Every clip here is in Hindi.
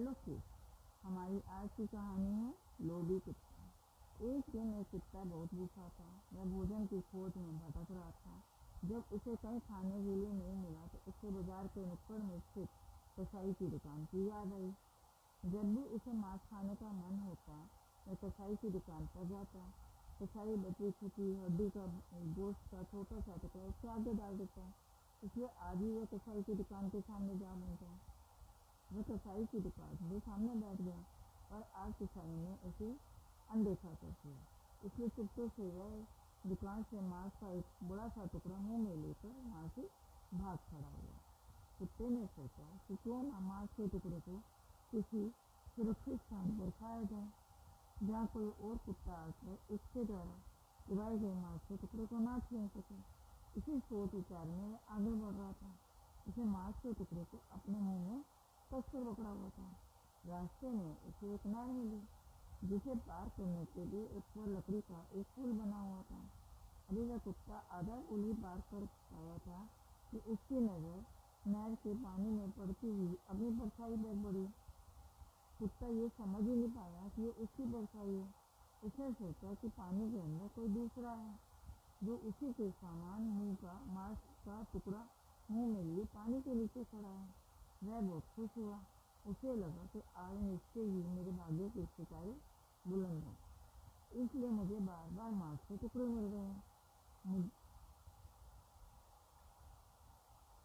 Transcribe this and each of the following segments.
हेलो किड्स हमारी आज की कहानी है, लोभी कुत्ता। एक दिन एक कुत्ता बहुत भूखा था। वह भोजन की खोज में भटक रहा था। जब उसे कहीं खाने के लिए नहीं मिला तो उसे बाज़ार के नुक्कड़ में स्थित कसाई की दुकान की याद आई। जब भी उसे मांस खाने का मन होता वह कसाई की दुकान पर जाता। कसाई बची छुपी हड्डी का गोश्त का छोटा सा टुकड़ा उसके आगे डाल देता। इसलिए आज ही वह कसाई की दुकान के सामने जा बनता वह कसाई की दुकान के सामने बैठ गया और आज कसाई ने उसे अनदेखा कर दिया इसलिए चुपके से वह दुकान से मांस का एक बड़ा सा टुकड़ा मुँह में लेकर वहाँ से भाग खड़ा हुआ। कुत्ते ने सोचा कि क्यों ना मांस के टुकड़े को किसी सुरक्षित स्थान पर खाया जाए, जहाँ कोई और कुत्ता आकर इसके द्वारा उगाए गए मांस के टुकड़े को ना छीन सके। इसी सोच विचार में आगे बढ़ रहा था। उसे मांस के टुकड़े को अपने मुँह में कस कर पकड़ा हुआ था रास्ते में उसे एक नार मिली, जिसे पार करने के लिए एक पर लकड़ी का एक पुल बना हुआ था। अभी वह कुत्ता आधा पुल ही पार कर पाया था कि उसकी नज़र नहर के पानी में पड़ती हुई अपनी परछाई पर पड़ी। कुत्ता ये समझ ही नहीं पाया कि ये उसकी परछाई है। उसने सोचा कि पानी के अंदर कोई दूसरा है, जो उसी के सामान मुँह का मांस का टुकड़ा मुँह में लिए पानी के नीचे खड़ा है। वह बहुत खुश हुआ। उसे लगा कि आज निश्चय ही मेरे भाग्य की शिकायत बुलंद है। इसलिए मुझे बार बार मांस के टुकड़े मिल रहे हैं।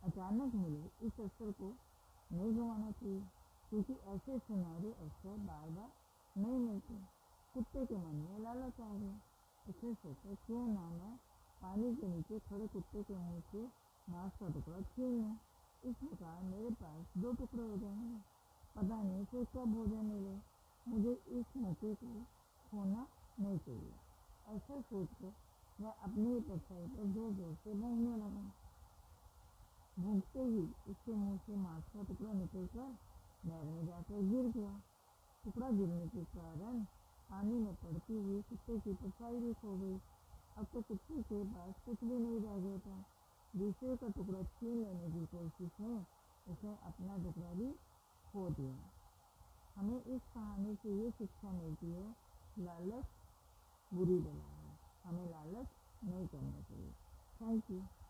अचानक मिले इस अवसर को नहीं गंवाना चाहिए, क्योंकि ऐसे सुनहरे अवसर बार बार नहीं मिलते। कुत्ते के मन में लालच आ गया। उसने सोचा, क्यों ना मैं पानी के नीचे खड़े कुत्ते के मुँह से मांस का टुकड़ा छीन लूँ? इस प्रकार मेरे पास दो टुकड़े हो जाएँगे। पता नहीं फिर कब भोजन मिले मुझे इस मौके को खोना नहीं चाहिए। ऐसा सोचकर वह अपनी ही परछाई पर ज़ोर ज़ोर से भूंगने लगा भूंगते ही उसके मुँह से मांस का टुकड़ा निकल कर नहर में जाकर गिर गया। टुकड़ा गिरने के कारण पानी में पड़ती हुई कुत्ते की परछाई भी खो गई। अब तो कुत्ते के पास कुछ भी नहीं रह गया था। दूसरे का टुकड़ा छीन लेने की कोशिश में उसने अपना टुकड़ा भी खो दिया। हमें इस कहानी से ये शिक्षा मिलती है। लालच बुरी बला है हमें लालच नहीं करना चाहिए। Thank you